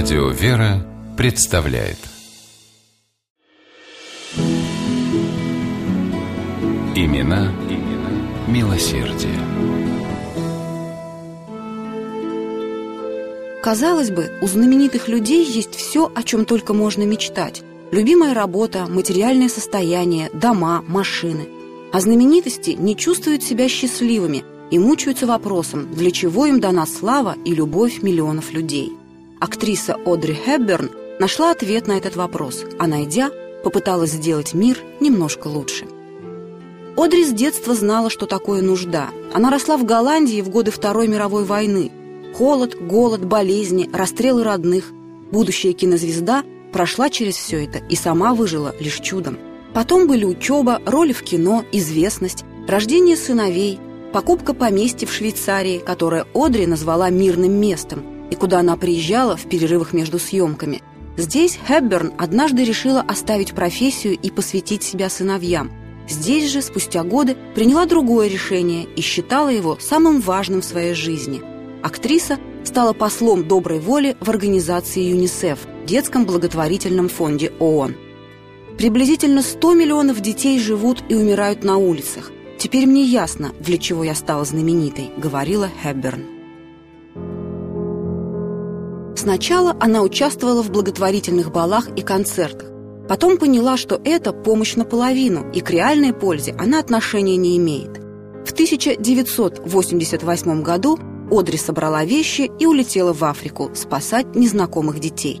Радио «Вера» представляет Имена, имена милосердие. Казалось бы, у знаменитых людей есть все, о чем только можно мечтать. Любимая работа, материальное состояние, дома, машины. А знаменитости не чувствуют себя счастливыми и мучаются вопросом, для чего им дана слава и любовь миллионов людей. Актриса Одри Хепберн нашла ответ на этот вопрос, а найдя, попыталась сделать мир немножко лучше. Одри с детства знала, что такое нужда. Она росла в Голландии в годы Второй мировой войны. Холод, голод, болезни, расстрелы родных. Будущая кинозвезда прошла через все это и сама выжила лишь чудом. Потом были учеба, роли в кино, известность, рождение сыновей, покупка поместья в Швейцарии, которое Одри назвала мирным местом, и куда она приезжала в перерывах между съемками. Здесь Хепберн однажды решила оставить профессию и посвятить себя сыновьям. Здесь же, спустя годы, приняла другое решение и считала его самым важным в своей жизни. Актриса стала послом доброй воли в организации ЮНИСЕФ, детском благотворительном фонде ООН. Приблизительно 100 миллионов детей живут и умирают на улицах. Теперь мне ясно, для чего я стала знаменитой, говорила Хепберн. Сначала она участвовала в благотворительных балах и концертах. Потом поняла, что это помощь наполовину, и к реальной пользе она отношения не имеет. В 1988 году Одри собрала вещи и улетела в Африку спасать незнакомых детей.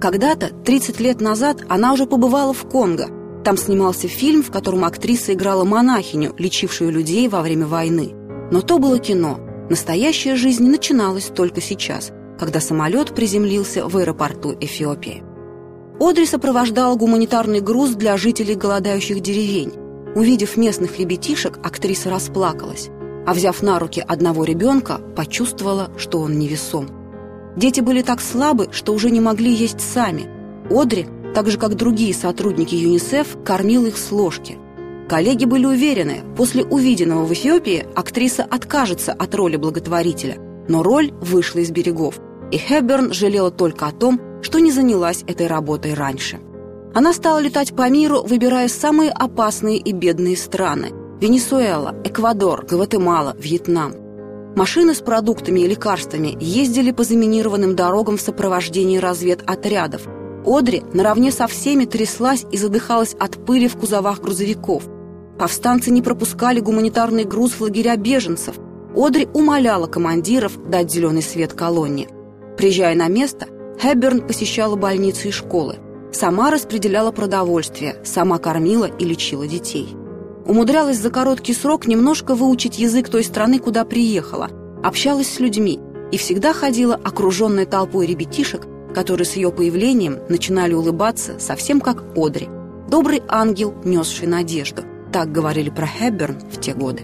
Когда-то, 30 лет назад, она уже побывала в Конго. Там снимался фильм, в котором актриса играла монахиню, лечившую людей во время войны. Но то было кино. Настоящая жизнь начиналась только сейчас, когда самолет приземлился в аэропорту Эфиопии. Одри сопровождала гуманитарный груз для жителей голодающих деревень. Увидев местных ребятишек, актриса расплакалась, а взяв на руки одного ребенка, почувствовала, что он невесом. Дети были так слабы, что уже не могли есть сами. Одри, так же как другие сотрудники ЮНИСЕФ, кормил их с ложки. Коллеги были уверены, после увиденного в Эфиопии актриса откажется от роли благотворителя, но роль вышла из берегов, и Хэбберн жалела только о том, что не занялась этой работой раньше. Она стала летать по миру, выбирая самые опасные и бедные страны – Венесуэла, Эквадор, Гватемала, Вьетнам – Машины с продуктами и лекарствами ездили по заминированным дорогам в сопровождении разведотрядов. Одри наравне со всеми тряслась и задыхалась от пыли в кузовах грузовиков. Повстанцы не пропускали гуманитарный груз в лагеря беженцев. Одри умоляла командиров дать зеленый свет колонне. Приезжая на место, Хэбберн посещала больницы и школы. Сама распределяла продовольствие, сама кормила и лечила детей умудрялась за короткий срок немножко выучить язык той страны, куда приехала, общалась с людьми и всегда ходила окруженной толпой ребятишек, которые с ее появлением начинали улыбаться совсем как Одри. Добрый ангел, несший надежду. Так говорили про Хэбберн в те годы.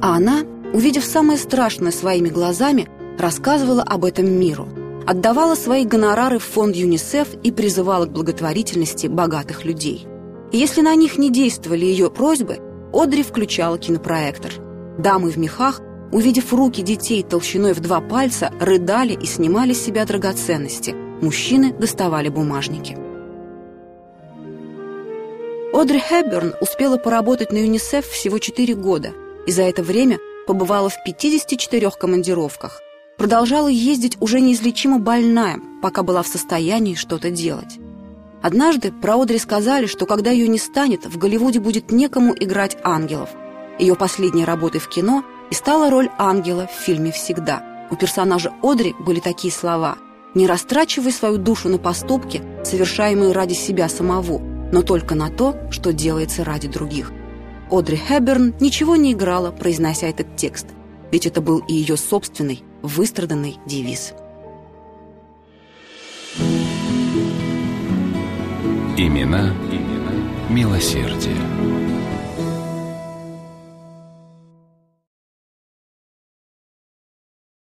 А она, увидев самое страшное своими глазами, рассказывала об этом миру, отдавала свои гонорары в фонд ЮНИСЕФ и призывала к благотворительности богатых людей. И если на них не действовали ее просьбы – Одри включала кинопроектор. Дамы в мехах, увидев руки детей толщиной в два пальца, рыдали и снимали с себя драгоценности. Мужчины доставали бумажники. Одри Хэбберн успела поработать на ЮНИСЕФ всего 4 года и за это время побывала в 54 командировках. Продолжала ездить уже неизлечимо больная, пока была в состоянии что-то делать. Однажды про Одри сказали, что когда ее не станет, в Голливуде будет некому играть ангелов. Ее последней работой в кино и стала роль ангела в фильме «Всегда». У персонажа Одри были такие слова «Не растрачивай свою душу на поступки, совершаемые ради себя самого, но только на то, что делается ради других». Одри Хэбберн ничего не играла, произнося этот текст, ведь это был и ее собственный, выстраданный девиз. Имена, имена милосердие.